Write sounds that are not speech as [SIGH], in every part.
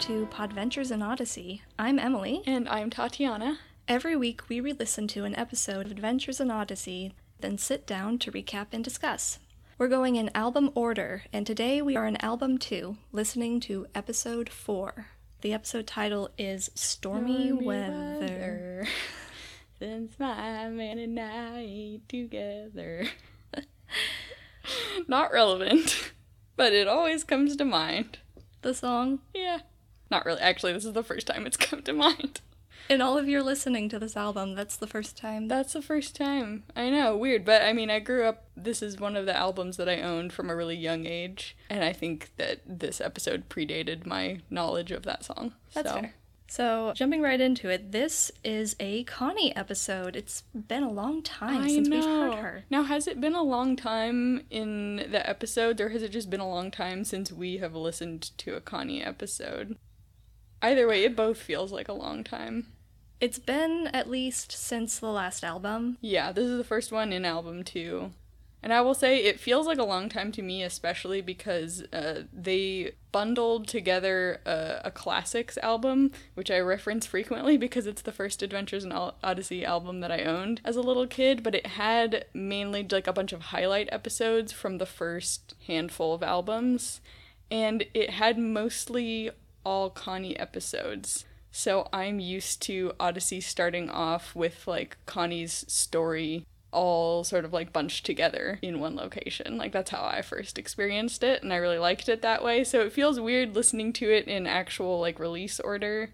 to Podventures in Odyssey. I'm Emily. And I'm Tatiana. Every week we re listen to an episode of Adventures in Odyssey, then sit down to recap and discuss. We're going in album order, and today we are in album 2, listening to episode 4. The episode title is Stormy, Stormy Weather. weather. [LAUGHS] Since my man and I ain't together. [LAUGHS] Not relevant, [LAUGHS] but it always comes to mind. The song. Yeah. Not really. Actually, this is the first time it's [LAUGHS] come to mind. In all of your listening to this album, that's the first time. That's the first time. I know, weird, but I mean, I grew up. This is one of the albums that I owned from a really young age, and I think that this episode predated my knowledge of that song. That's so. fair. So, jumping right into it, this is a Connie episode. It's been a long time I since know. we've heard her. Now, has it been a long time in the episodes, or has it just been a long time since we have listened to a Connie episode? Either way, it both feels like a long time. It's been at least since the last album. Yeah, this is the first one in album two. And I will say it feels like a long time to me, especially because uh, they bundled together a, a classics album, which I reference frequently because it's the first Adventures in Odyssey album that I owned as a little kid, but it had mainly like a bunch of highlight episodes from the first handful of albums. And it had mostly all Connie episodes. So I'm used to Odyssey starting off with like Connie's story all sort of like bunched together in one location. Like that's how I first experienced it and I really liked it that way. So it feels weird listening to it in actual like release order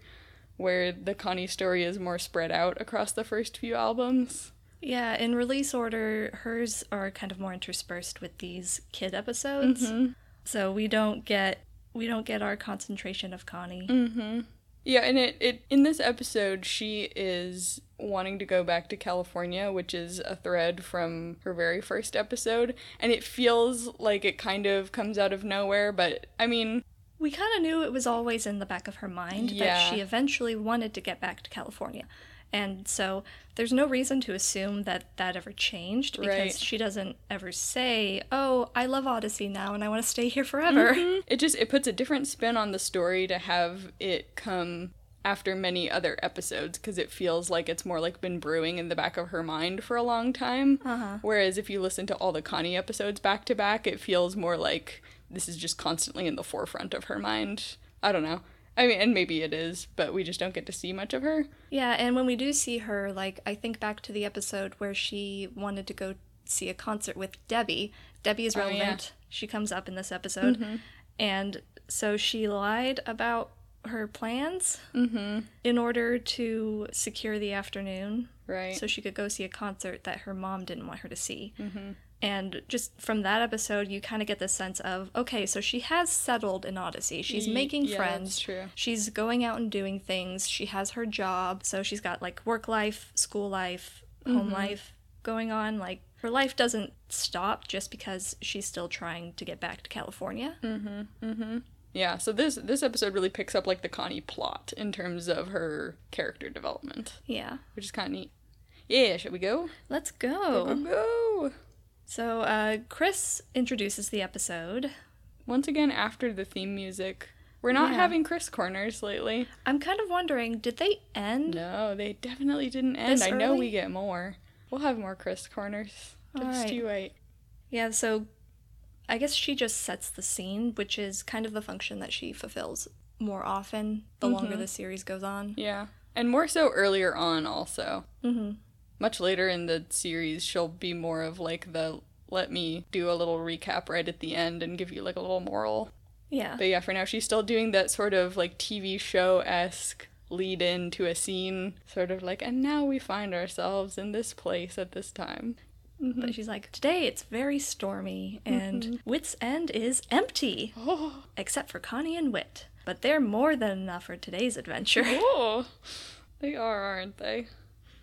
where the Connie story is more spread out across the first few albums. Yeah, in release order, hers are kind of more interspersed with these kid episodes. Mm-hmm. So we don't get we don't get our concentration of Connie. Mm-hmm. Yeah, and it, it in this episode she is wanting to go back to California, which is a thread from her very first episode, and it feels like it kind of comes out of nowhere, but I mean, We kind of knew it was always in the back of her mind Yeah. that she eventually wanted to get back to California. And so there's no reason to assume that that ever changed because Right. she doesn't ever say, "Oh, I love Odyssey now and I want to stay here forever." [LAUGHS] it just it puts a different spin on the story to have it come after many other episodes because it feels like it's more like been brewing in the back of her mind for a long time. Uh-huh. Whereas if you listen to all the Connie episodes back to back, it feels more like this is just constantly in the forefront of her mind. I don't know. I mean, and maybe it is, but we just don't get to see much of her. Yeah, and when we do see her, like I think back to the episode where she wanted to go see a concert with Debbie. Debbie is Oh, yeah. relevant. She comes up in this episode. And so she lied about her plans Mm-hmm. in order to secure the afternoon Right. so she could go see a concert that her mom didn't want her to see. mm-hmm. And just from that episode, you kind of get the sense of okay, so she has settled in Odyssey. She's making yeah, friends. that's true. She's going out and doing things. She has her job. So she's got like work life, school life, home Mhm. life going on. Like her life doesn't stop just because she's still trying to get back to California. Mm-hmm. Mm-hmm. Yeah, so this this episode really picks up like the Connie plot in terms of her character development, Yeah. which is kind of neat. Yeah, should we go? Let's Go, go. go. So uh, Chris introduces the episode. Once again, after the theme music, we're not Yeah. having Chris corners lately. I'm kind of wondering, did they end? No, they definitely didn't end. I know we get more. We'll have more Chris corners. Just Alright. you wait. Yeah, so I guess she just sets the scene, which is kind of the function that she fulfills more often the longer Mhm. the series goes on. Yeah, and more so earlier on also. hmm Much later in the series, she'll be more of like the let me do a little recap right at the end and give you like a little moral Yeah. But yeah, for now she's still doing that sort of like TV show esque lead in to a scene, sort of like, and now we find ourselves in this place at this time. Mm-hmm. But she's like, today it's very stormy, and mm-hmm. Whit's End is empty, Oh, [GASPS] except for Connie and Whit. But they're more than enough for today's adventure. oh, they are, aren't they?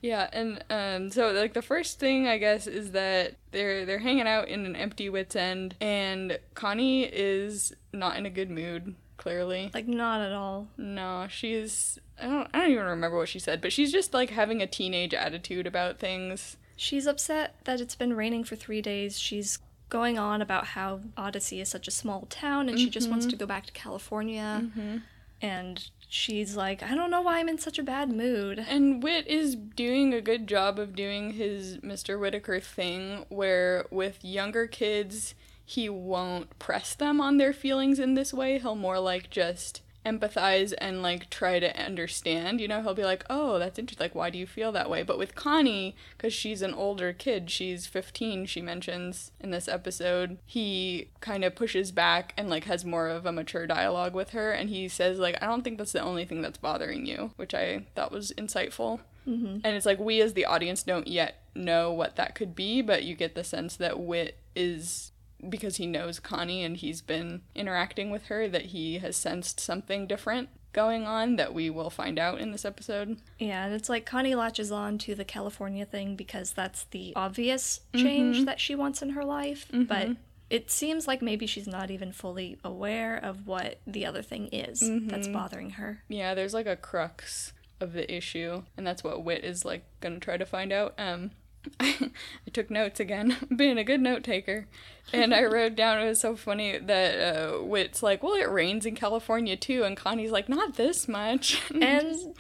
Yeah, and um, so like the first thing I guess is that they're they're hanging out in an empty Whit's end, and Connie is not in a good mood. Clearly, like, not at all. No, she's I don't I don't even remember what she said, but she's just like having a teenage attitude about things. She's upset that it's been raining for three days. She's going on about how Odyssey is such a small town and she just wants to go back to California. Mm-hmm. And she's like, I don't know why I'm in such a bad mood. And Whit is doing a good job of doing his Mr. Whittaker thing where with younger kids, he won't press them on their feelings in this way. He'll more like just empathize and like try to understand. You know, he'll be like, "Oh, that's interesting. Like, why do you feel that way?" But with Connie, because she's an older kid, she's 15. She mentions in this episode, he kind of pushes back and like has more of a mature dialogue with her, and he says like, "I don't think that's the only thing that's bothering you," which I thought was insightful. Mm-hmm. And it's like we as the audience don't yet know what that could be, but you get the sense that Whit is because he knows Connie and he's been interacting with her that he has sensed something different going on that we will find out in this episode. Yeah, and it's like Connie latches on to the California thing because that's the obvious change Mhm. that she wants in her life, Mhm. but it seems like maybe she's not even fully aware of what the other thing is that's Mhm. bothering her. Yeah, there's like a crux of the issue, and that's what Whit is like gonna try to find out. Um, [LAUGHS] I took notes again, [LAUGHS] being a good note taker, and I [LAUGHS] wrote down it was so funny that uh, Whit's like, "Well, it rains in California too," and Connie's like, "Not this much," [LAUGHS] And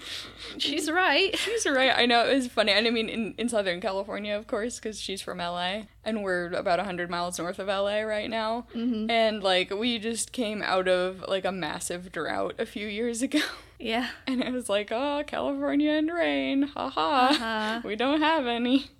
she's right. [LAUGHS] She's right. I know it was funny. And I mean, in, in Southern California, of course, because she's from LA, and we're about hundred miles north of LA right now. Mhm. And like, we just came out of like a massive drought a few years ago, Yeah. and it was like, oh, California and rain, haha. Uh-huh. We don't have any.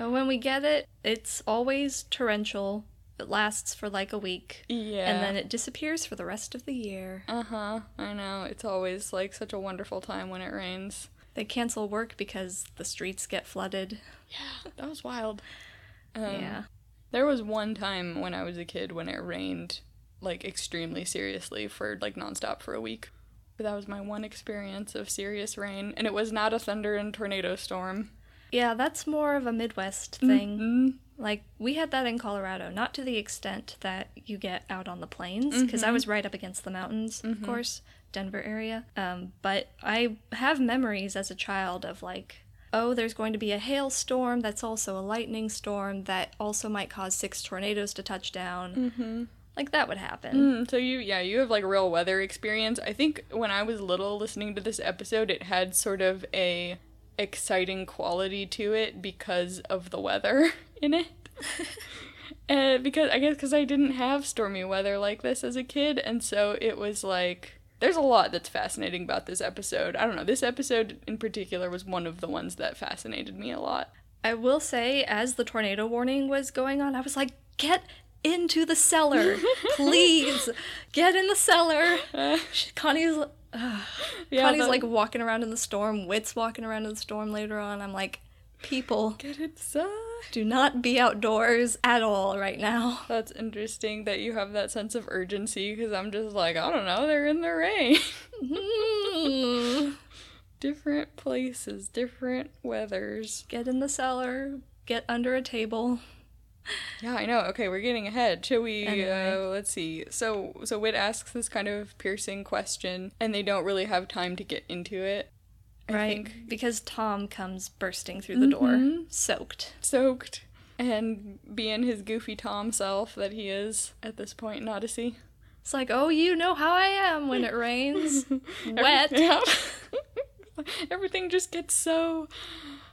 But when we get it, it's always torrential. It lasts for like a week. Yeah. And then it disappears for the rest of the year. Uh huh. I know. It's always like such a wonderful time when it rains. They cancel work because the streets get flooded. Yeah, that was wild. Um, yeah. There was one time when I was a kid when it rained like extremely seriously for like nonstop for a week. But that was my one experience of serious rain, and it was not a thunder and tornado storm. Yeah, that's more of a Midwest thing. Mhm. Like, we had that in Colorado, not to the extent that you get out on the plains, because I was right up against the mountains, of course, Denver area. Um, but I have memories as a child of like, oh, there's going to be a hailstorm that's also a lightning storm that also might cause six tornadoes to touch down. Mhm. Like, that would happen. Mm, so you, yeah, you have like real weather experience. I think when I was little, listening to this episode, it had sort of a exciting quality to it because of the weather [LAUGHS] in it. [LAUGHS] uh, because I guess because I didn't have stormy weather like this as a kid, and so it was like there's a lot that's fascinating about this episode. I don't know. This episode in particular was one of the ones that fascinated me a lot. I will say, as the tornado warning was going on, I was like, get into the cellar. [LAUGHS] Please, get in the cellar. Uh, Connie's. [SIGHS] Yeah, Connie's the- like walking around in the storm. Whit's walking around in the storm later on. I'm like, people, get inside. do not be outdoors at all right now. [LAUGHS] That's interesting that you have that sense of urgency because I'm just like, I don't know, they're in the rain. Hmm. [LAUGHS] different places, different weathers. Get in the cellar. Get under a table. [LAUGHS] Yeah, I know. Okay, we're getting ahead. Shall we Anyway. uh let's see. So so Whit asks this kind of piercing question and they don't really have time to get into it. I right? think Because Tom comes bursting through the door, Mhm. soaked. soaked and being his goofy Tom self that he is at this point in Odyssey. It's like, oh, you know how I am when it rains. [LAUGHS] Wet. [LAUGHS] Everything just gets so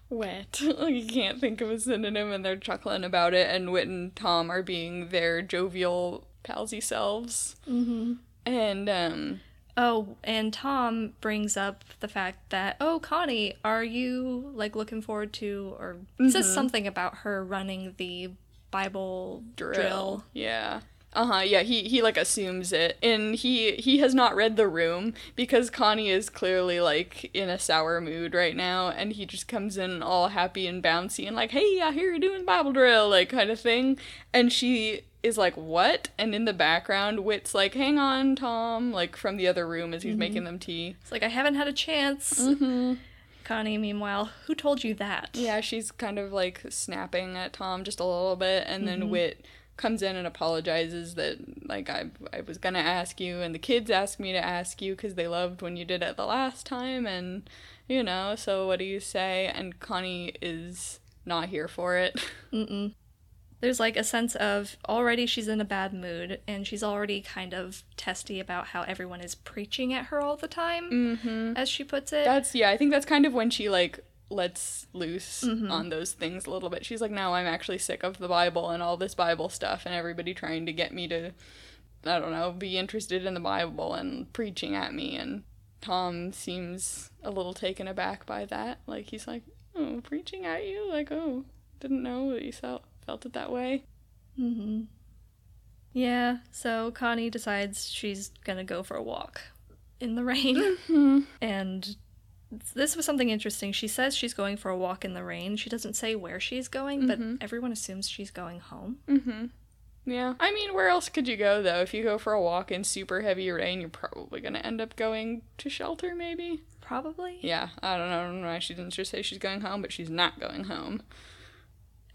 wet. [LAUGHS] Like you can't think of a synonym and they're chuckling about it and Whit and Tom are being their jovial palsy selves. mm-hmm. And um Oh, and Tom brings up the fact that, oh, Connie, are you like looking forward to, or says Mhm. something about her running the Bible drill. drill. Yeah. Uh-huh, yeah, he he like assumes it. And he he has not read the room because Connie is clearly like in a sour mood right now and he just comes in all happy and bouncy and like, "Hey, I hear you're doing Bible drill," like kind of thing. And she is like, "What?" And in the background, Whit's like, "Hang on, Tom," like from the other room as he's making them tea. It's like, I haven't had a chance. Mhm. Connie, meanwhile, who told you that? Yeah, she's kind of like snapping at Tom just a little bit, and then Whit comes in and apologizes that like I I was gonna ask you, and the kids asked me to ask you because they loved when you did it the last time, and you know, so what do you say? And Connie is not here for it. [LAUGHS] Mm-mm. There's like a sense of already she's in a bad mood and she's already kind of testy about how everyone is preaching at her all the time, Mm-hmm. as she puts it. That's yeah, I think that's kind of when she like lets loose Mm-hmm. on those things a little bit. She's like, "No, I'm actually sick of the Bible and all this Bible stuff and everybody trying to get me to I don't know, be interested in the Bible and preaching at me." And Tom seems a little taken aback by that. Like he's like, "Oh, preaching at you? Like, oh, didn't know that you felt felt it that way." hmm Yeah, so Connie decides she's gonna go for a walk in the rain. [LAUGHS] and this was something interesting. She says she's going for a walk in the rain. She doesn't say where she's going, but everyone assumes she's going home. Mm-hmm. Yeah. I mean, where else could you go though? If you go for a walk in super heavy rain, you're probably gonna end up going to shelter, maybe. Probably. Yeah, I don't know, I don't know why she didn't just say she's going home, but she's not going home.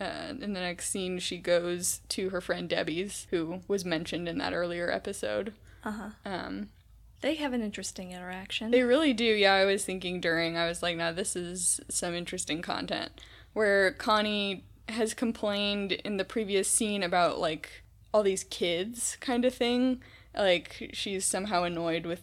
Uh, in the next scene, she goes to her friend Debbie's, who was mentioned in that earlier episode. Uh huh. Um, They have an interesting interaction. they really do. Yeah, I was thinking during, I was like, now this is some interesting content. Where Connie has complained in the previous scene about, like, all these kids kind of thing. Like, she's somehow annoyed with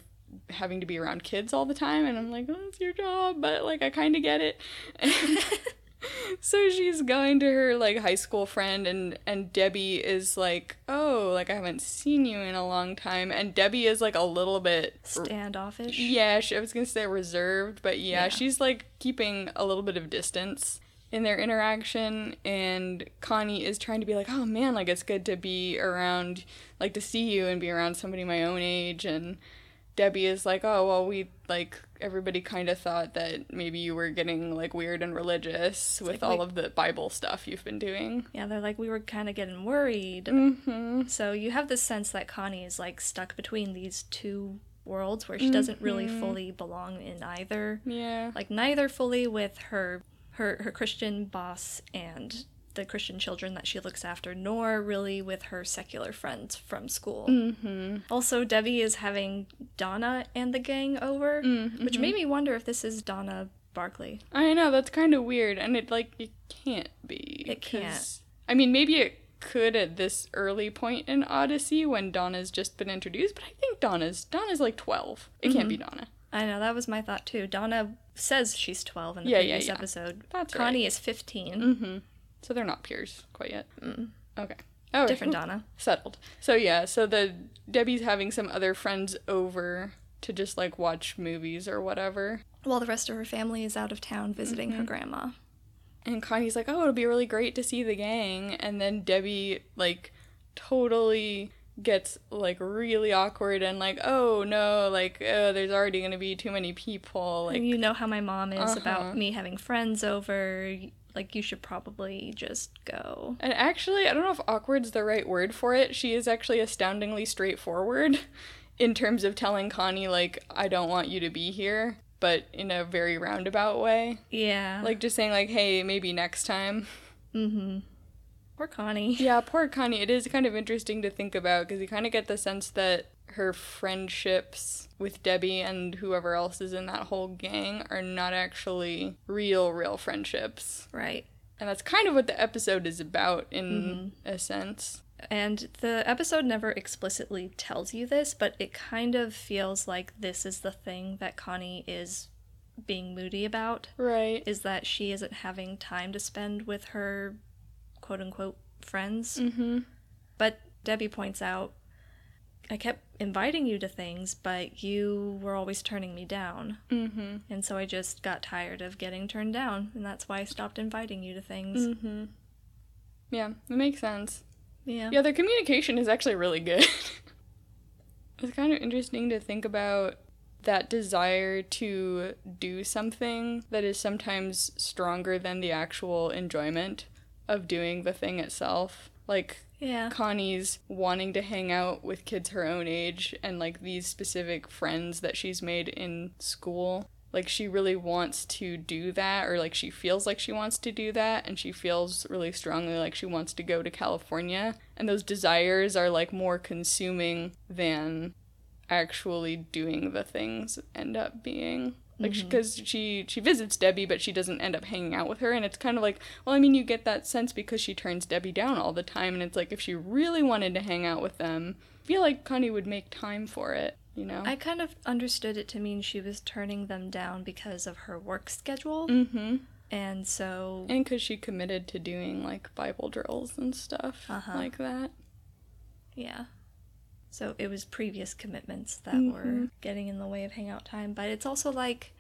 having to be around kids all the time. And I'm like, oh, it's your job, but, like, I kind of get it. [LAUGHS] [LAUGHS] [LAUGHS] so she's going to her like high school friend and and Debbie is like, "Oh, like I haven't seen you in a long time." And Debbie is like a little bit Standoffish. yeah, she, I was gonna say reserved, but yeah, Yeah. she's like keeping a little bit of distance in their interaction, and Connie is trying to be like, oh man, like it's good to be around, like to see you and be around somebody my own age, and Debbie is like, oh well, we like everybody kind of thought that maybe you were getting like weird and religious with like all we- of the Bible stuff you've been doing. Yeah, they're like, we were kind of getting worried. Mm-hmm. So you have this sense that Connie is like stuck between these two worlds where she doesn't really fully belong in either. Yeah. Like neither fully with her her her Christian boss and the Christian children that she looks after, nor really with her secular friends from school. Mm-hmm. Also, Debbie is having Donna and the gang over, Mm, which made me wonder if this is Donna Barclay. I know that's kind of weird, and it like it can't be. It can't. I mean, maybe it could at this early point in Odyssey when Donna's just been introduced, but I think Donna's Donna's like twelve. It can't be Mm-hmm. Donna. I know that was my thought too. Donna says she's twelve in the Yeah, yeah, previous yeah. episode. That's Connie is fifteen. Mm-hmm. So they're not peers quite yet. Mm. Okay. Oh, Different [LAUGHS] Donna. Settled. So yeah, so the Debbie's having some other friends over to just like watch movies or whatever. While the rest of her family is out of town visiting her mm-hmm. grandma. And Connie's like, "Oh, it'll be really great to see the gang." And then Debbie like totally gets like really awkward and like, "Oh no, like oh, there's already going to be too many people." Like and you know how my mom is Uh-huh. about me having friends over. Like you should probably just go. And actually, I don't know if awkward's the right word for it. She is actually astoundingly straightforward [LAUGHS] in terms of telling Connie like, "I don't want you to be here." But in a very roundabout way. Yeah. Like just saying like, "Hey, maybe next time." mm-hmm. Poor Connie. Yeah, poor Connie. It is kind of interesting to think about because you kind of get the sense that her friendships with Debbie and whoever else is in that whole gang are not actually real, real friendships. Right. And that's kind of what the episode is about in a sense. And the episode never explicitly tells you this, but it kind of feels like this is the thing that Connie is being moody about. Right. is that she isn't having time to spend with her quote unquote friends. Mm-hmm. But Debbie points out, I kept inviting you to things, but you were always turning me down. Mm-hmm. And so I just got tired of getting turned down, and that's why I stopped inviting you to things. Mm-hmm. Yeah, it makes sense. Yeah. Yeah, their communication is actually really good. [LAUGHS] it's kind of interesting to think about that desire to do something that is sometimes stronger than the actual enjoyment of doing the thing itself. Like Yeah. Connie's wanting to hang out with kids her own age and like these specific friends that she's made in school. Like she really wants to do that or like she feels like she wants to do that and she feels really strongly like she wants to go to California and those desires are like more consuming than actually doing the things end up being. Like because she she visits Debbie, but she doesn't end up hanging out with her, and it's kind of like, well, I mean, you get that sense because she turns Debbie down all the time, and it's like if she really wanted to hang out with them, I feel like Connie would make time for it, you know? I kind of understood it to mean she was turning them down because of her work schedule. mm-hmm. And so, And because she committed to doing like Bible drills and stuff Uh-huh. like that. yeah. So it was previous commitments that Mhm. were getting in the way of hangout time. But it's also like,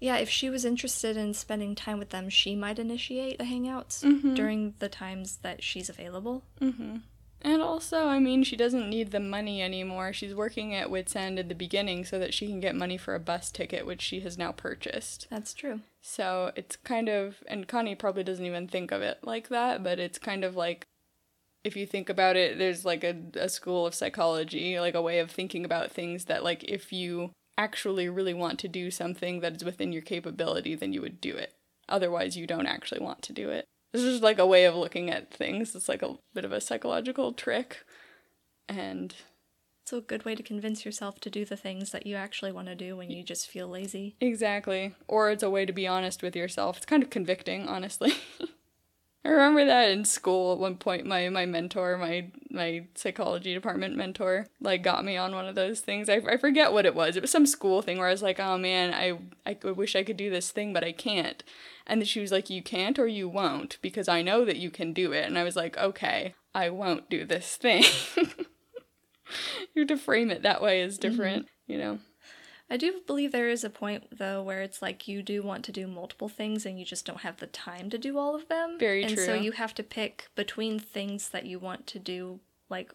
yeah, if she was interested in spending time with them, she might initiate the hangouts Mhm. during the times that she's available. Mm-hmm. And also, I mean, she doesn't need the money anymore. She's working at Whit's End at the beginning so that she can get money for a bus ticket, which she has now purchased. That's true. So it's kind of, and Connie probably doesn't even think of it like that, but it's kind of like, if you think about it, there's like a, a school of psychology, like a way of thinking about things that, like, if you actually really want to do something that is within your capability, then you would do it. Otherwise, you don't actually want to do it. This is like a way of looking at things. It's like a bit of a psychological trick. And It's a good way to convince yourself to do the things that you actually want to do when you just feel lazy. Exactly. Or it's a way to be honest with yourself. It's kind of convicting, honestly. [LAUGHS] I remember that in school at one point my, my mentor, my my psychology department mentor, like got me on one of those things. I, I forget what it was. It was some school thing where I was like, oh man, I, I wish I could do this thing, but I can't. And she was like, you can't or you won't because I know that you can do it. And I was like, okay, I won't do this thing. [LAUGHS] you have to frame it that way is mm-hmm. different, you know? I do believe there is a point though where it's like you do want to do multiple things and you just don't have the time to do all of them. Very and so you have to pick between things that you want to do like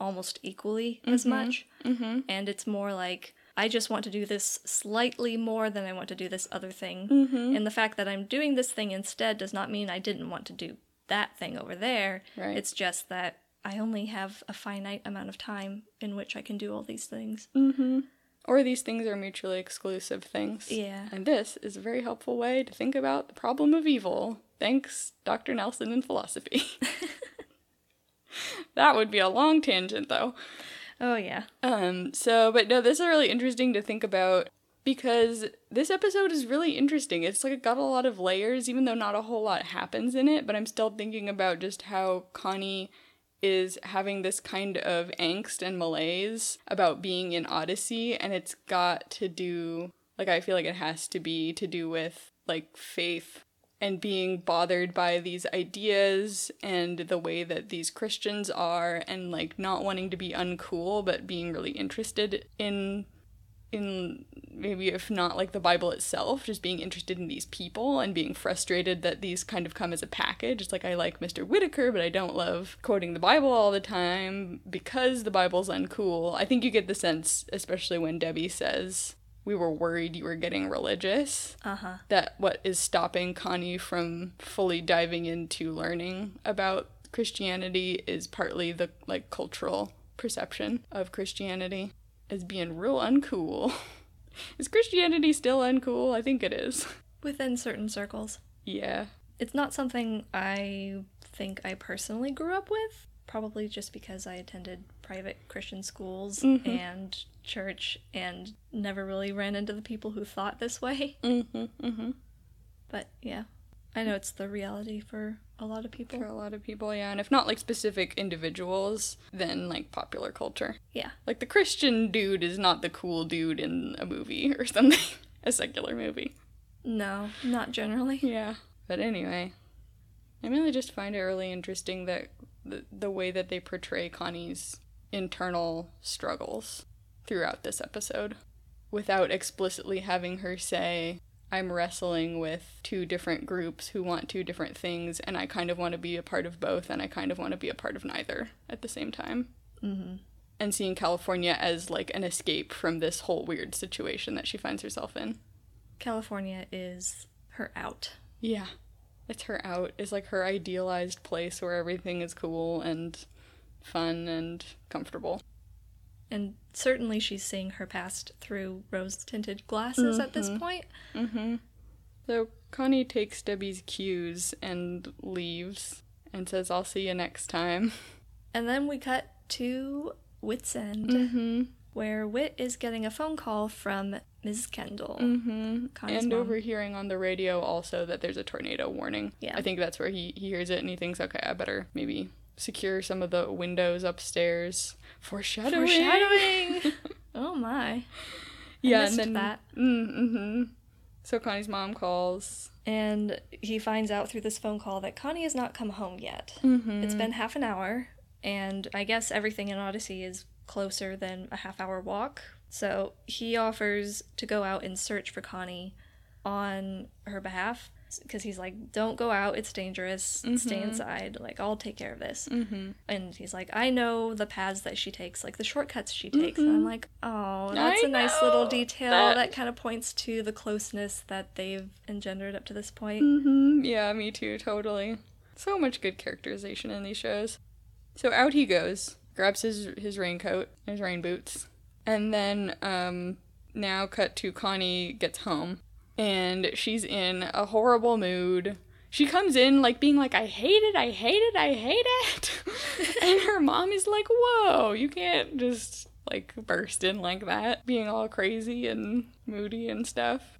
almost equally as much. Mm-hmm. And it's more like I just want to do this slightly more than I want to do this other thing. Mm-hmm. And the fact that I'm doing this thing instead does not mean I didn't want to do that thing over there. Right. It's just that I only have a finite amount of time in which I can do all these things. Mm-hmm. Or these things are mutually exclusive things. Yeah. And this is a very helpful way to think about the problem of evil. Thanks, Dr. Nelson in philosophy. [LAUGHS] that would be a long tangent, though. Oh yeah. Um, so, but no, this is really interesting to think about because this episode is really interesting. It's like it got a lot of layers, even though not a whole lot happens in it, but I'm still thinking about just how Connie is having this kind of angst and malaise about being in Odyssey, and it's got to do, like, I feel like it has to be to do with, like, faith and being bothered by these ideas and the way that these Christians are and like not wanting to be uncool but being really interested in in maybe if not like the Bible itself, just being interested in these people and being frustrated that these kind of come as a package. It's like I like Mr. Whittaker, but I don't love quoting the Bible all the time because the Bible's uncool. I think you get the sense, especially when Debbie says, We were worried you were getting religious Uh huh. that what is stopping Connie from fully diving into learning about Christianity is partly the like cultural perception of Christianity as being real uncool. [LAUGHS] is Christianity still uncool? I think it is. Within certain circles. Yeah. It's not something I think I personally grew up with. Probably just because I attended private Christian schools Mhm. and church and never really ran into the people who thought this way. Mhm. Mhm. But yeah, I know it's the reality for a lot of people. For a lot of people, yeah, and if not like specific individuals, then like popular culture. Yeah. Like the Christian dude is not the cool dude in a movie or [LAUGHS] something, a secular movie. No, not generally. Yeah. But anyway, I really just find it really interesting that the, the way that they portray Connie's internal struggles throughout this episode without explicitly having her say, I'm wrestling with two different groups who want two different things, and I kind of want to be a part of both, and I kind of want to be a part of neither at the same time. hmm And seeing California as like an escape from this whole weird situation that she finds herself in. California is her out. Yeah. It's her out. It's like her idealized place where everything is cool and fun and comfortable. And certainly she's seeing her past through rose tinted glasses at this Mhm. point. Mm-hmm. So Connie takes Debbie's cues and leaves and says, I'll see you next time. [LAUGHS] And then we cut to Whit's End, Mm-hmm. where Whit is getting a phone call from Ms. Kendall. Mm-hmm. And mom. overhearing on the radio also that there's a tornado warning. Yeah. I think that's where he, he hears it and he thinks, okay, I better maybe secure some of the windows upstairs. Foreshadowing. Foreshadowing. [LAUGHS] oh my. yeah, and then that. Mm-hmm. So Connie's mom calls. And he finds out through this phone call that Connie has not come home yet. Mm-hmm. It's been half an hour, and I guess everything in Odyssey is closer than a half hour walk. So he offers to go out and search for Connie on her behalf because he's like, Don't go out, it's dangerous, stay inside, like, I'll take care of this. Mm-hmm. And he's like, I know the paths that she takes, like the shortcuts she takes. And I'm like, oh, that's I a nice little detail That- that, kind of points to the closeness that they've engendered up to this point. Mm-hmm. Yeah, me too, totally. So much good characterization in these shows. So out he goes, grabs his his raincoat, his rain boots, and then um now cut to Connie gets home and she's in a horrible mood. She comes in like being like, I hate it, I hate it, I hate it. [LAUGHS] and her mom is like, Whoa, you can't just like burst in like that, being all crazy and moody and stuff.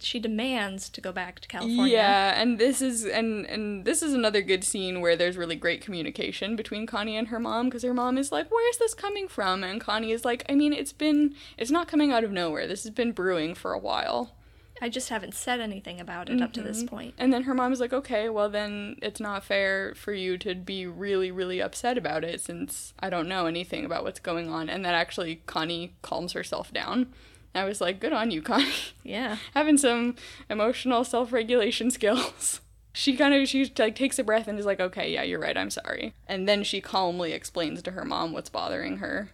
She demands to go back to California. Yeah, and this is and and this is another good scene where there's really great communication between Connie and her mom because her mom is like, "Where's this coming from?" and Connie is like, "I mean, it's been it's not coming out of nowhere. This has been brewing for a while." I just haven't said anything about it up to this mm-hmm. point. And then her mom is like, "Okay, well then it's not fair for you to be really really upset about it since I don't know anything about what's going on." And then actually Connie calms herself down. I was like, "Good on you, Connie." Yeah. [LAUGHS] having some emotional self-regulation [LAUGHS] skills. She kind of she like takes a breath and is like, "Okay, yeah, you're right. I'm sorry." And then she calmly explains to her mom what's bothering her.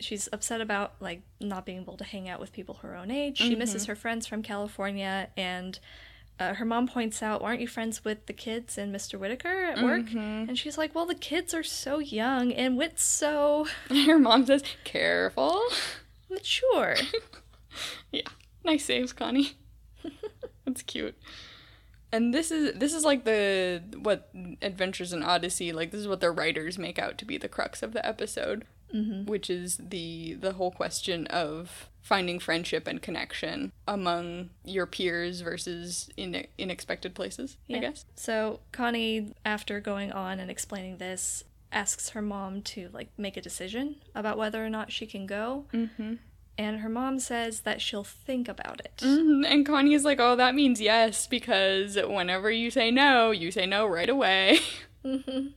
She's upset about like not being able to hang out with people her own age. She misses her friends from California and uh, her mom points out, "Aren't you friends with the kids and Mr. Whittaker at work?" And she's like, "Well, the kids are so young and Whit's so [LAUGHS] her mom says, "Careful." mature." [LAUGHS] yeah, nice saves, Connie. [LAUGHS] That's cute. And this is this is like the what Adventures in Odyssey like this is what the writers make out to be the crux of the episode, mm-hmm. which is the the whole question of finding friendship and connection among your peers versus in unexpected places. I guess. So Connie, after going on and explaining this, asks her mom to like make a decision about whether or not she can go. Mm-hmm. And her mom says that she'll think about it. Mhm. And Connie is like, "Oh, that means yes because whenever you say no, you say no right away," hmm [LAUGHS]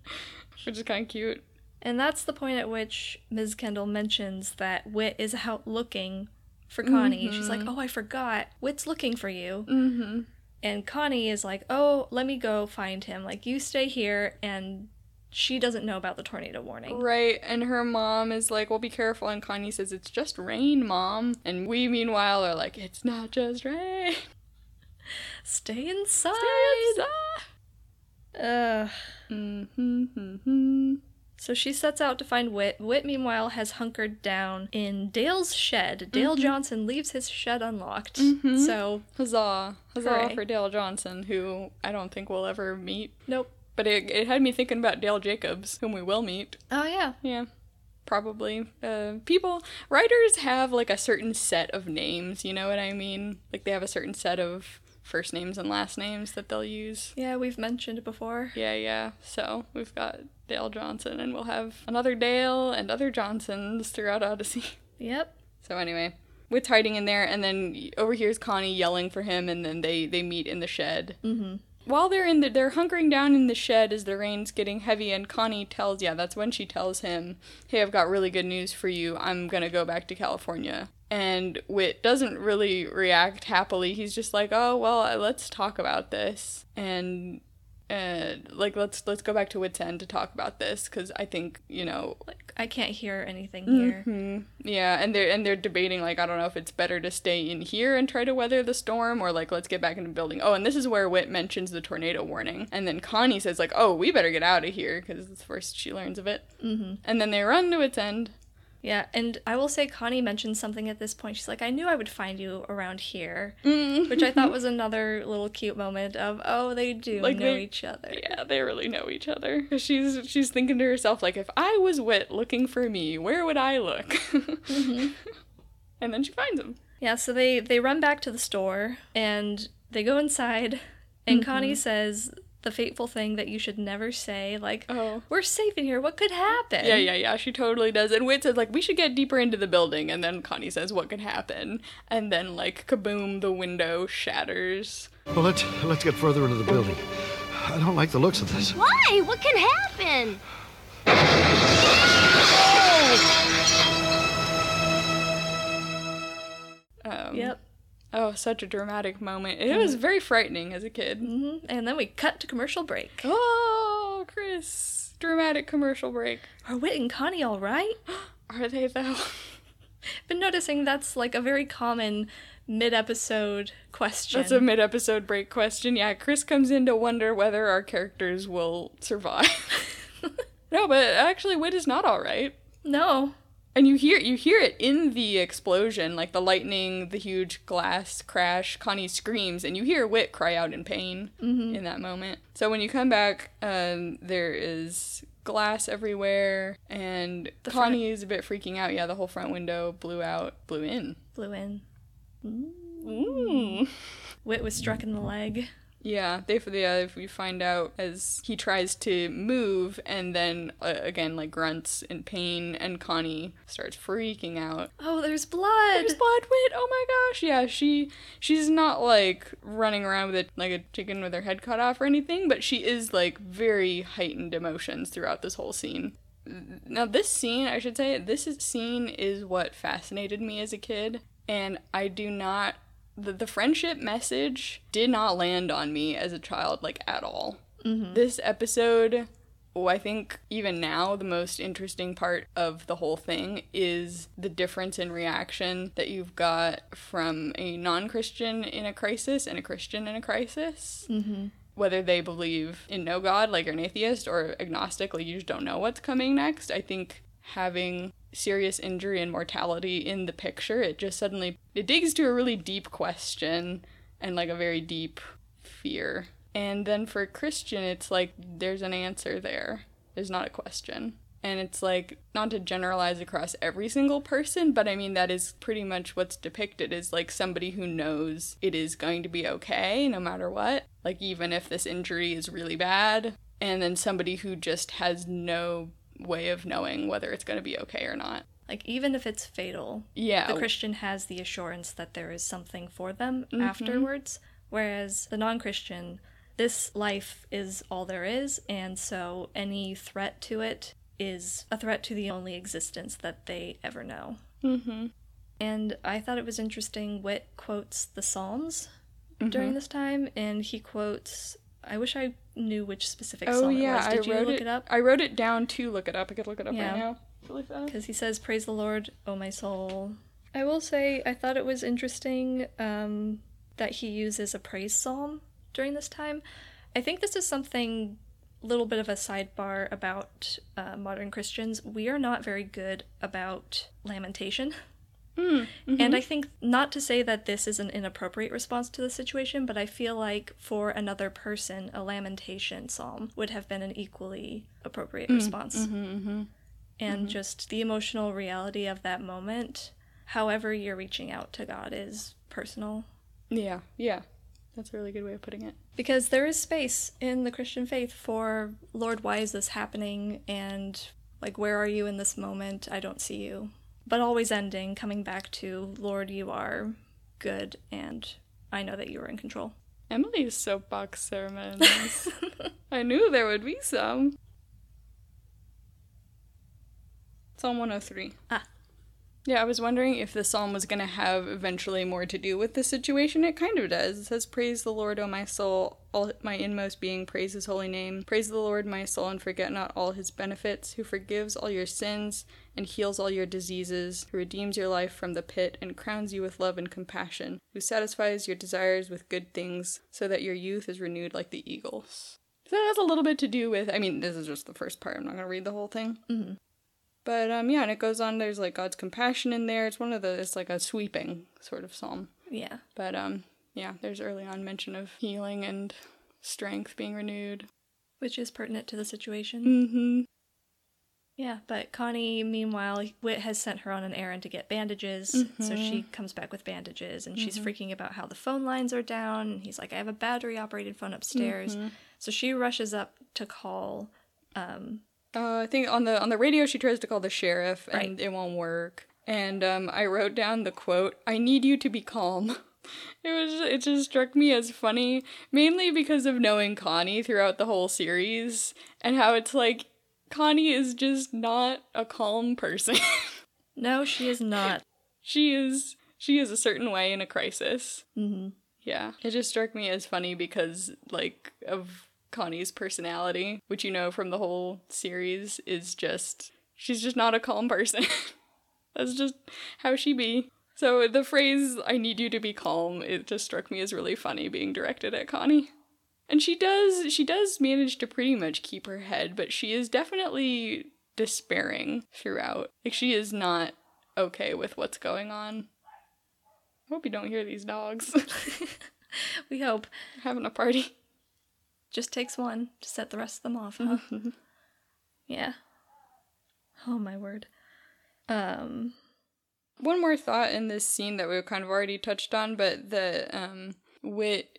which is kind of cute. And that's the point at which Ms. Kendall mentions that Whit is out looking for Connie. She's like, "Oh, I forgot. Whit's looking for you." Mm-hmm. And Connie is like, "Oh, let me go find him. Like you stay here." And she doesn't know about the tornado warning. Right, and her mom is like, "Well, be careful." And Connie says, "It's just rain, mom." And we, meanwhile, are like, "It's not just rain." Stay inside. Stay Ugh. Mm-hmm. So she sets out to find Whit. Whit, meanwhile, has hunkered down in Dale's shed. Dale Johnson leaves his shed unlocked. Mhm. So, Huzzah! Huzzah Hooray. for Dale Johnson, who I don't think we'll ever meet. nope. But it, it had me thinking about Dale Jacobs, whom we will meet. Oh, yeah. Yeah, probably. Uh, people, writers have like a certain set of names. You know what I mean? Like they have a certain set of first names and last names that they'll use. Yeah, we've mentioned before. Yeah, yeah. So we've got Dale Johnson, and we'll have another Dale and other Johnsons throughout Odyssey. [LAUGHS] Yep. So anyway, Whit's hiding in there, and then over here is Connie yelling for him, and then they they meet in the shed. Mm-hmm. While they're in the, they're hunkering down in the shed as the rain's getting heavy, and Connie tells, yeah, that's when she tells him, "Hey, I've got really good news for you. I'm gonna go back to California." And Whit doesn't really react happily. He's just like, "Oh well, uh, let's talk about this." And uh, like let's let's go back to Whit's End to talk about this because I think you know Like, I can't hear anything here. Hmm. Yeah, and they're and they're debating like I don't know if it's better to stay in here and try to weather the storm or like let's get back into the building. Oh, and this is where Whit mentions the tornado warning, and then Connie says like, "Oh, we better get out of here" because it's the first she learns of it. Mm-hmm. And then they run to Whit's End. Yeah, and I will say Connie mentioned something at this point. She's like, I knew I would find you around here. Mm. Which I thought was [LAUGHS] another little cute moment of, oh, they do Like know they- each other. Yeah, they really know each other. She's she's thinking to herself like, if I was Whit looking for me, where would I look? Mm-hmm. [LAUGHS] and then she finds him. Yeah, so they they run back to the store and they go inside and Connie says the fateful thing that you should never say like Oh. we're safe in here. What could happen? Yeah, yeah, yeah. She totally does. And Whit says like we should get deeper into the building, and then Connie says what could happen, and then like kaboom, the window shatters. Well, let's let's get further into the building. I don't like the looks of this. Why? What can happen? Um, Yep. Oh, such a dramatic moment. It was very frightening as a kid. hmm And then we cut to commercial break. Oh, Chris, dramatic commercial break. Are Whit and Connie all right? [GASPS] Are they though? [LAUGHS] Been noticing that's like a very common mid-episode question. That's a mid-episode break question. Yeah, Chris comes in to wonder whether our characters will survive. [LAUGHS] [LAUGHS] no, but actually, Whit is not all right. no. And you hear you hear it in the explosion, like the lightning, the huge glass crash. Connie screams, and you hear Whit cry out in pain in that moment. So when you come back, um, there is glass everywhere, and The front- Connie is a bit freaking out. Yeah, the whole front window blew out, blew in. Blew in. Ooh. Whit was struck in the leg. Yeah, they yeah, we find out as he tries to move, and then uh, again like grunts in pain, and Connie starts freaking out. Oh, there's blood. There's blood Whit. Oh my gosh. Yeah, she she's not like running around with it like a chicken with her head cut off or anything, but she is like very heightened emotions throughout this whole scene. Now this scene, I should say, this is, scene is what fascinated me as a kid, and I do not the, the friendship message did not land on me as a child like at all. This episode Oh, I think even now the most interesting part of the whole thing is the difference in reaction that you've got from a non-Christian in a crisis and a Christian in a crisis. Mm-hmm. Whether they believe in no God, like you're an atheist, or agnostic, like you just don't know what's coming next. I think having serious injury and mortality in the picture, it just suddenly it digs to a really deep question and like a very deep fear. And then for Christian, it's like there's an answer there. There's not a question. And it's like not to generalize across every single person, but I mean that is pretty much what's depicted is like somebody who knows it is going to be okay no matter what. Like even if this injury is really bad, and then somebody who just has no way of knowing whether it's going to be okay or not. Like even if it's fatal, Yeah. the Christian has the assurance that there is something for them Mm-hmm. afterwards, whereas the non-Christian, this life is all there is, and so any threat to it is a threat to the only existence that they ever know. Mhm. And I thought it was interesting. Whit quotes the Psalms Mm-hmm. during this time, and he quotes. I wish I knew which specific Oh psalm yeah, it was. Did I you wrote look it. it up? I wrote it down to look it up. I could look it up Yeah. right now. Really because he says, "Praise the Lord, O my soul." I will say, I thought it was interesting um, that he uses a praise psalm during this time. I think this is something, a little bit of a sidebar about uh, modern Christians. We are not very good about lamentation. [LAUGHS] Mm-hmm. And I mm-hmm. think not to say that this is an inappropriate response to the situation, but I feel like for another person, a lamentation psalm would have been an equally appropriate mm. response. Mm-hmm, and just the emotional reality of that moment, however you're reaching out to God, is personal. Yeah, yeah. That's a really good way of putting it. Because there is space in the Christian faith for, Lord, why is this happening? And, like, where are you in this moment? I don't see you. But always ending, coming back to, Lord, you are good, and I know that you are in control. Emily's soapbox sermons. [LAUGHS] I knew there would be some. Psalm 103. Ah. Yeah, I was wondering if the psalm was going to have eventually more to do with the situation. It kind of does. It says, Praise the Lord, O my soul, all my inmost being, praise his holy name. Praise the Lord, my soul, and forget not all his benefits, who forgives all your sins and heals all your diseases, who redeems your life from the pit and crowns you with love and compassion, who satisfies your desires with good things, so that your youth is renewed like the eagles. So that has a little bit to do with, I mean, this is just the first part. I'm not going to read the whole thing. Mm-hmm. But um, yeah, and it goes on. There's like God's compassion in there. It's one of the. It's like a sweeping sort of psalm. Yeah. But um, yeah, there's early on mention of healing and strength being renewed. Which is pertinent to the situation. Mm-hmm. Yeah, but Connie, meanwhile, Whit has sent her on an errand to get bandages. So she comes back with bandages and she's freaking about how the phone lines are down. And he's like, I have a battery operated phone upstairs. So she rushes up to call. Um, Uh, I think on the on the radio she tries to call the sheriff and Right. it won't work. And um, I wrote down the quote: "I need you to be calm." [LAUGHS] It was it just struck me as funny, mainly because of knowing Connie throughout the whole series and how it's like Connie is just not a calm person. [LAUGHS] no, she is not. she is she is a certain way in a crisis. hmm Yeah, it just struck me as funny because, like, of Connie's personality, which you know from the whole series is just she's just not a calm person. [LAUGHS] That's just how she be. So the phrase "I need you to be calm" it just struck me as really funny being directed at Connie. And she does she does manage to pretty much keep her head, but she is definitely despairing throughout. Like she is not okay with what's going on. I hope you don't hear these dogs. [LAUGHS] We hope. having a party. Just takes one to set the rest of them off, huh? [LAUGHS] yeah. Oh my word. Um. One more thought in this scene that we've kind of already touched on, but the um, Whit,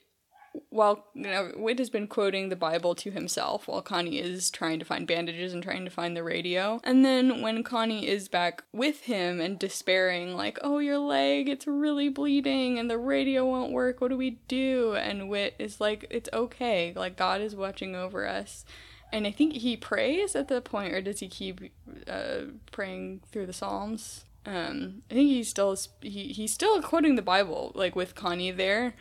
while you know, Whit has been quoting the Bible to himself while Connie is trying to find bandages and trying to find the radio. And then when Connie is back with him and despairing, like, "Oh, your leg, it's really bleeding, and the radio won't work. What do we do?" And Whit is like, "It's okay. Like God is watching over us." And I think he prays at the point, or does he keep uh, praying through the Psalms? Um, I think he's still he, he's still quoting the Bible, like with Connie there,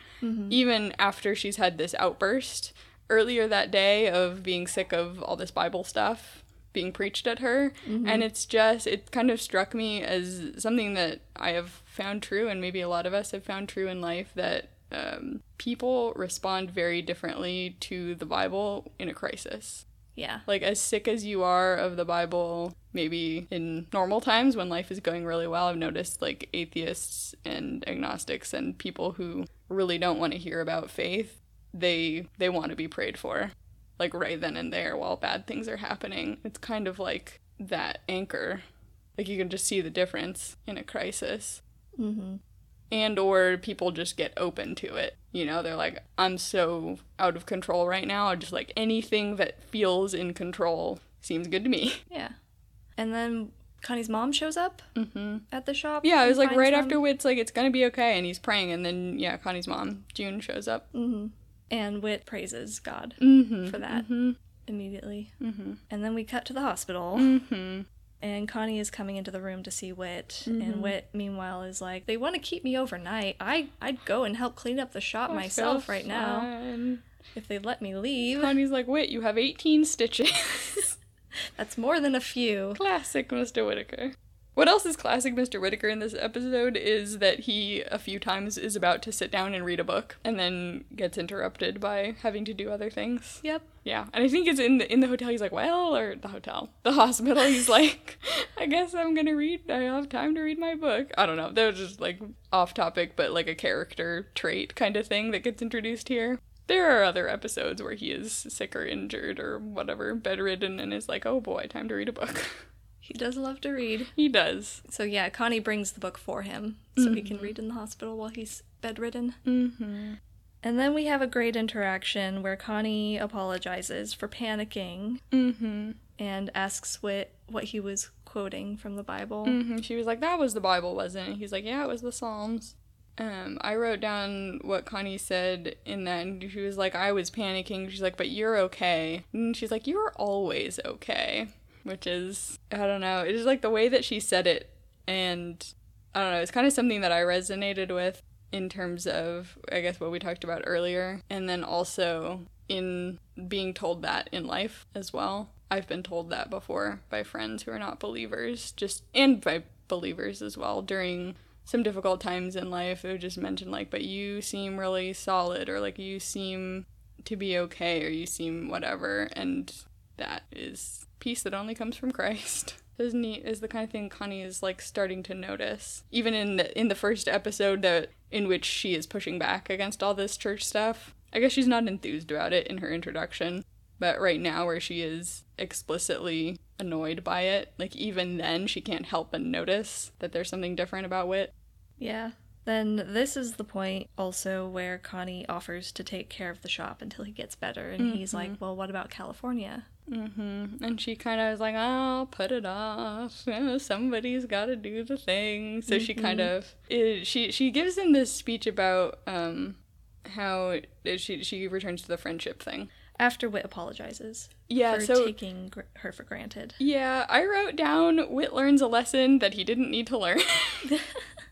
even after she's had this outburst earlier that day of being sick of all this Bible stuff being preached at her. And it's just it kind of struck me as something that I have found true, and maybe a lot of us have found true in life that um, people respond very differently to the Bible in a crisis. Yeah. Like, as sick as you are of the Bible, maybe in normal times when life is going really well, I've noticed like atheists and agnostics and people who really don't want to hear about faith, they they want to be prayed for. Like right then and there while bad things are happening. It's kind of like that anchor. Like you can just see the difference in a crisis Mm-hmm. And or people just get open to it you know they're like i'm so out of control right now just like anything that feels in control seems good to me [LAUGHS] Yeah. And then Connie's mom shows up mm-hmm. at the shop. yeah it was like right them. after Whit's like it's gonna be okay and he's praying and then yeah connie's mom june shows up Mm-hmm. And Whit praises God mm-hmm. for that mm-hmm. immediately. Mm-hmm. And then we cut to the hospital, Mm-hmm. And Connie is coming into the room to see Whit. Mm-hmm. And Whit, meanwhile, is like, "They want to keep me overnight. I I'd go and help clean up the shop myself right now if they'd let me leave. connie's like wait you have 18 stitches [LAUGHS] That's more than a few." Classic Mr. Whittaker. What else is classic Mr. Whittaker in this episode is that he, a few times, is about to sit down and read a book and then gets interrupted by having to do other things. Yep. Yeah, and I think it's in the in the hotel. He's like, well, or the hotel, the [LAUGHS] hospital. He's like, I guess I'm gonna read. I have time to read my book. I don't know. That was just like off topic, but like a character trait kind of thing that gets introduced here. There are other episodes where he is sick or injured or whatever, bedridden, and is like, oh boy, time to read a book. [LAUGHS] He does love to read. he does. So yeah, Connie brings the book for him so he can read in the hospital while he's bedridden. Mm-hmm. And then we have a great interaction where Connie apologizes for panicking Mm-hmm. and asks Whit what he was quoting from the Bible. Mm-hmm. She was like, "That was the Bible, wasn't it?" He's like, "Yeah, it was the Psalms." Um, I wrote down what Connie said in that, and she was like, "I was panicking." She's like, "But you're okay." And she's like, "You're always okay," which is I don't know. It is like the way that she said it, and I don't know. It's kind of something that I resonated with in terms of I guess what we talked about earlier, and then also in being told that in life as well. I've been told that before by friends who are not believers, just and by believers as well during some difficult times in life. They would just mention like, but you seem really solid, or like you seem to be okay, or you seem whatever, and that is peace that only comes from Christ. [LAUGHS] Is neat is the kind of thing Connie is like starting to notice. Even in the in the first episode that in which she is pushing back against all this church stuff. I guess she's not enthused about it in her introduction, but right now where she is explicitly annoyed by it. Like even then she can't help but notice that there's something different about Whit. Yeah. Then this is the point also where Connie offers to take care of the shop until he gets better. And he's like, mm-hmm. well, what about California? Mm-hmm. And she kind of was like, "I'll put it off. Eh, [LAUGHS] Somebody's got to do the thing." So she kind of it, she she gives him this speech about um how it- she she returns to the friendship thing. After Whit apologizes Yeah, for so taking gr- her for granted. yeah, I wrote down Whit learns a lesson that he didn't need to learn. [LAUGHS] [LAUGHS]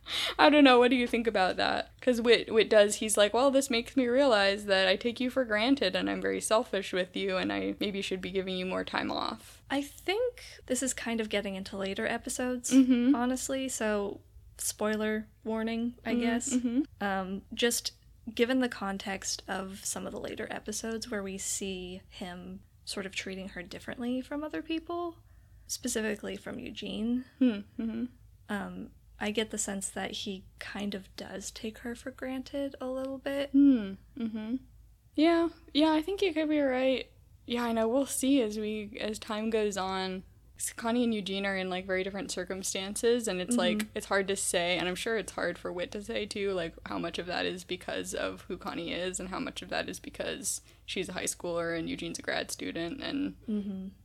[LAUGHS] I don't know. What do you think about that? Because Whit Whit does. He's like, well, this makes me realize that I take you for granted, and I'm very selfish with you, and I maybe should be giving you more time off. I think this is kind of getting into later episodes, Mm-hmm. honestly. So, spoiler warning, I guess. Mm-hmm. Um, just given the context of some of the later episodes where we see him sort of treating her differently from other people, specifically from Eugene, Mm-hmm. um, I get the sense that he kind of does take her for granted a little bit. Hmm. Mm-hmm. Yeah. Yeah. I think you could be right. Yeah. I know. We'll see as we as time goes on. Connie and Eugene are in like very different circumstances, and it's like it's hard to say, and I'm sure it's hard for Whit to say too, like how much of that is because of who Connie is, and how much of that is because she's a high schooler and Eugene's a grad student, and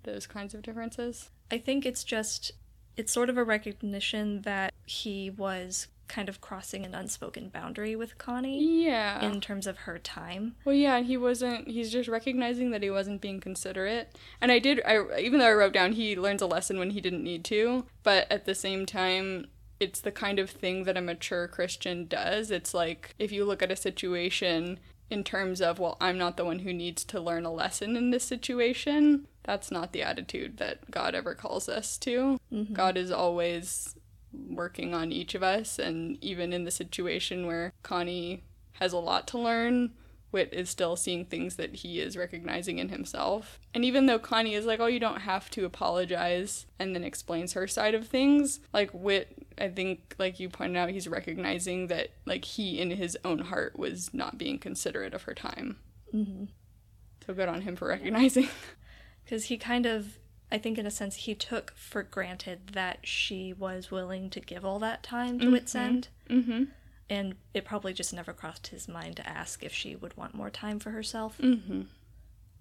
those kinds of differences. I think it's just it's sort of a recognition that he was kind of crossing an unspoken boundary with Connie Yeah. in terms of her time. Well, yeah, he wasn't. He's just recognizing that he wasn't being considerate. And I did. I even though I wrote down he learns a lesson when he didn't need to, but at the same time, it's the kind of thing that a mature Christian does. It's like if you look at a situation in terms of, well, I'm not the one who needs to learn a lesson in this situation. That's not the attitude that God ever calls us to. Mm-hmm. God is always working on each of us, and even in the situation where Connie has a lot to learn, Whit is still seeing things that he is recognizing in himself. And even though Connie is like, oh, you don't have to apologize, and then explains her side of things, like Whit, I think, like you pointed out, he's recognizing that, like, he in his own heart was not being considerate of her time. Mm-hmm. So good on him for recognizing. [LAUGHS] Because he kind of, I think in a sense, he took for granted that she was willing to give all that time to Whit's End. mm-hmm. And it probably just never crossed his mind to ask if she would want more time for herself. Mm.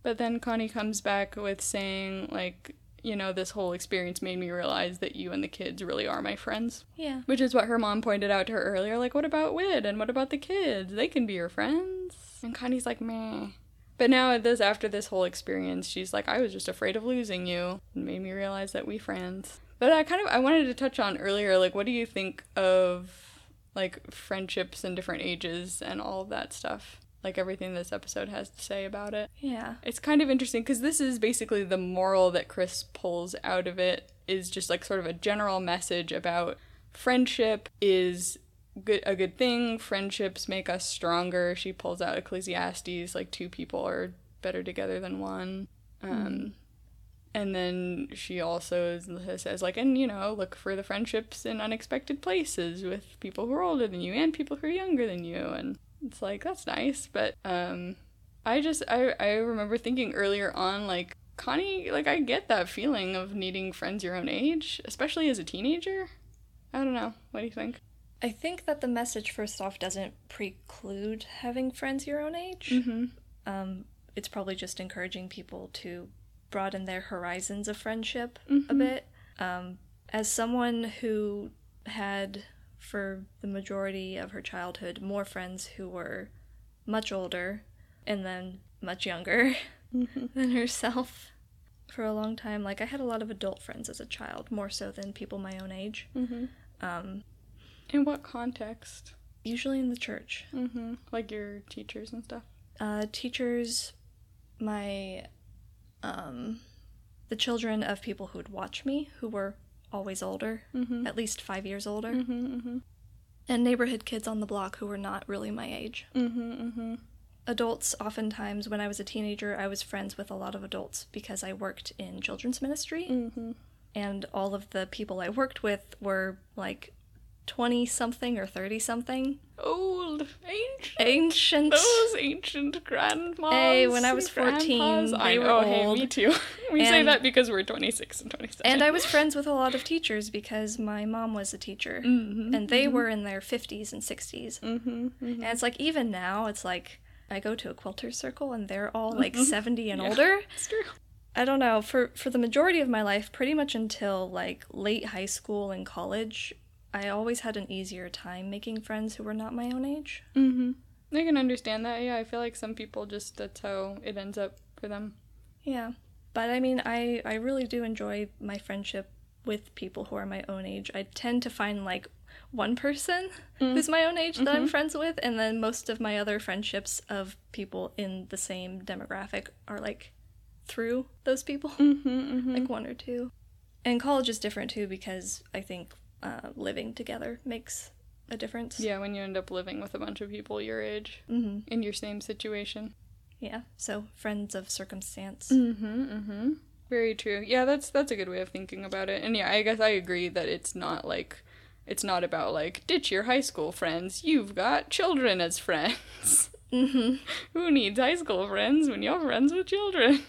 But then Connie comes back with saying, like, you know, this whole experience made me realize that you and the kids really are my friends. Yeah. Which is what her mom pointed out to her earlier. Like, what about Whit and what about the kids? They can be your friends. And Connie's like, meh. But now this, after this whole experience, she's like, I was just afraid of losing you. It made me realize that we friends. But I kind of I wanted to touch on earlier, like, what do you think of like friendships and different ages and all of that stuff? Like everything this episode has to say about it. Yeah. It's kind of interesting because this is basically the moral that Chris pulls out of it is just like sort of a general message about friendship is good a good thing. Friendships make us stronger. She pulls out Ecclesiastes like two people are better together than one. Um, and then she also says like and you know look for the friendships in unexpected places with people who are older than you and people who are younger than you and it's like that's nice but um I just I I remember thinking earlier on like Connie like I get that feeling of needing friends your own age, especially as a teenager. I don't know. What do you think? I think that the message, first off, doesn't preclude having friends your own age. Mm-hmm. Um, it's probably just encouraging people to broaden their horizons of friendship a Mhm. bit. Um, as someone who had, for the majority of her childhood, more friends who were much older and then much younger [LAUGHS] than herself for a long time, like I had a lot of adult friends as a child, more so than people my own age. Mm-hmm. Um, In what context? usually in the church. Mm-hmm. Like your teachers and stuff. uh, teachers, my, um, the children of people who would watch me, who were always older, Mm-hmm. at least five years older, Mm-hmm. Mm-hmm. and neighborhood kids on the block who were not really my age. Mm-hmm. Mm-hmm. Adults, oftentimes, when I was a teenager, I was friends with a lot of adults because I worked in children's ministry, Mm-hmm. and all of the people I worked with were like 20 something or 30 something. Old, ancient. Ancient. Those ancient grandmas. Hey, when I was and 14, grandpas. I they were know, hey, me too. [LAUGHS] we say that because we're 26 and 27. And I was [LAUGHS] friends with a lot of teachers because my mom was a teacher. Mm-hmm, and they were in their 50s and 60s. hmm And it's like, even now, it's like, I go to a quilter circle and they're all like 70 and [LAUGHS] older. It's true. I don't know. For for the majority of my life, pretty much until like late high school and college, I always had an easier time making friends who were not my own age. Mm-hmm. I can understand that. Yeah, I feel like some people just that's how it ends up for them. Yeah. But I mean, I I really do enjoy my friendship with people who are my own age. I tend to find like one person who's my own age that I'm friends with, and then most of my other friendships of people in the same demographic are like through those people, Mm-hmm, like one or two. And college is different too because I think uh, living together makes a difference. Yeah, when you end up living with a bunch of people your age hmm in your same situation. Yeah. So friends of circumstance. Mm-hmm. Mm-hmm. Very true. Yeah, that's that's a good way of thinking about it. And yeah, I guess I agree that it's not like it's not about like ditch your high school friends. You've got children as friends. [LAUGHS] Mm-hmm. Who needs high school friends when you're friends with children?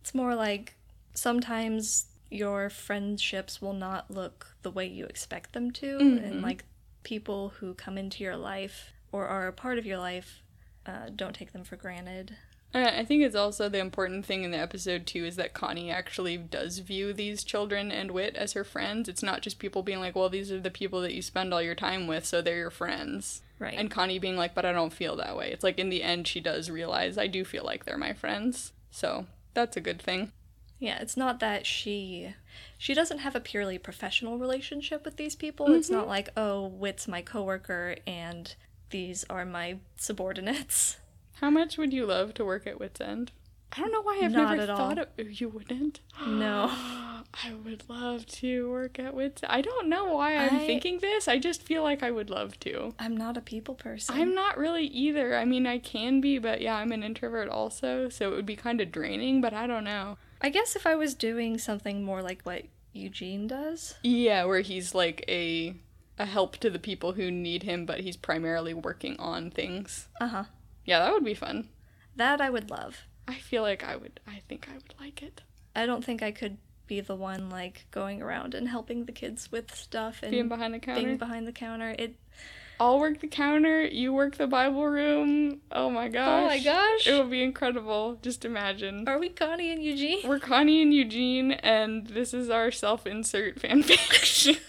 It's more like sometimes your friendships will not look the way you expect them to, and like people who come into your life or are a part of your life, uh, don't take them for granted. Uh, I think it's also the important thing in the episode too is that Connie actually does view these children and Whit as her friends. It's not just people being like, "Well, these are the people that you spend all your time with, so they're your friends." Right. And Connie being like, "But I don't feel that way." It's like in the end she does realize I do feel like they're my friends. So, that's a good thing. Yeah, it's not that she she doesn't have a purely professional relationship with these people. It's not mm-hmm. like, oh, Whit's my coworker and these are my subordinates. How much would you love to work at Whit's End? I don't know why I've Not never at all. thought of oh, you wouldn't. No. [GASPS] I would love to work at Whit's. I don't know why I'm I- thinking this. I just feel like I would love to. I'm not a people person. I'm not really either. I mean, I can be, but yeah, I'm an introvert also, so it would be kind of draining, but I don't know. I guess if I was doing something more like what Eugene does. Yeah, where he's like a a help to the people who need him, but he's primarily working on things. Uh huh. Yeah, that would be fun. That I would love. I feel like I would I think I would like it. I don't think I could be the one like going around and helping the kids with stuff and Being behind the counter. being behind the counter. It I'll work the counter, you work the Bible room. Oh my gosh. Oh my gosh. It would be incredible. Just imagine. are we Connie and Eugene? We're Connie and Eugene, and this is our self insert fanfiction. [LAUGHS]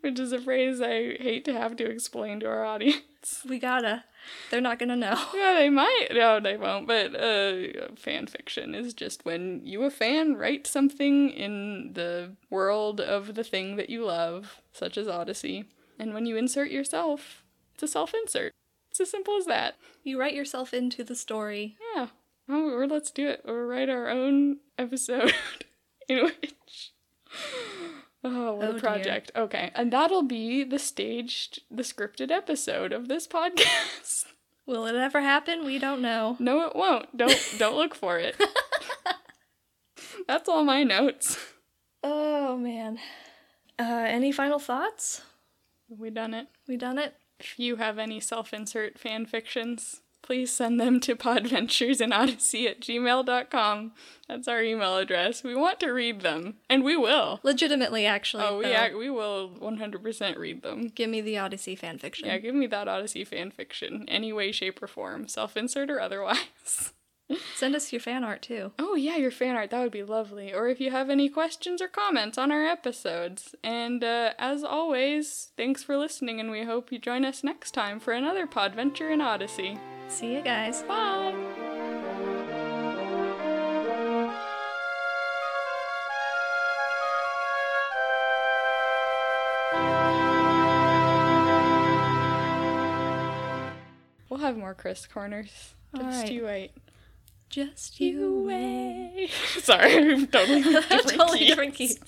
Which is a phrase I hate to have to explain to our audience. We gotta. They're not gonna know. [LAUGHS] Yeah, they might. No, they won't. But uh, fan fiction is just when you, a fan, write something in the world of the thing that you love, such as Odyssey. And when you insert yourself, it's a self insert. It's as simple as that. You write yourself into the story. Yeah. Oh, or let's do it. Or write our own [LAUGHS] episode [LAUGHS] in which. [LAUGHS] Oh, what Oh, a dear. project. Okay. And that'll be the staged, the scripted episode of this podcast. Will it ever happen? We don't know. No, it won't. Don't don't look for it. That's all my notes. Oh man. Uh, any final thoughts? We done it. We done it? If you have any self-insert fan fictions, please send them to [LAUGHS] podventuresinodyssey at gmail.com. That's our email address. We want to read them, and we will. Legitimately, actually. Oh, we ac- we will 100% read them. Give me the Odyssey fanfiction. Yeah, give me that Odyssey fan fiction, any way, shape, or form, self-insert or otherwise. [LAUGHS] Send us your fan art too. Oh, yeah, your fan art. That would be lovely. Or if you have any questions or comments on our episodes. And uh, as always, thanks for listening, and we hope you join us next time for another Podventure in Odyssey. See you guys. Bye! We'll have more Chris corners. Just Alright. you wait. Just you wait. [LAUGHS] Sorry, totally [LAUGHS] different totally keys. different keys.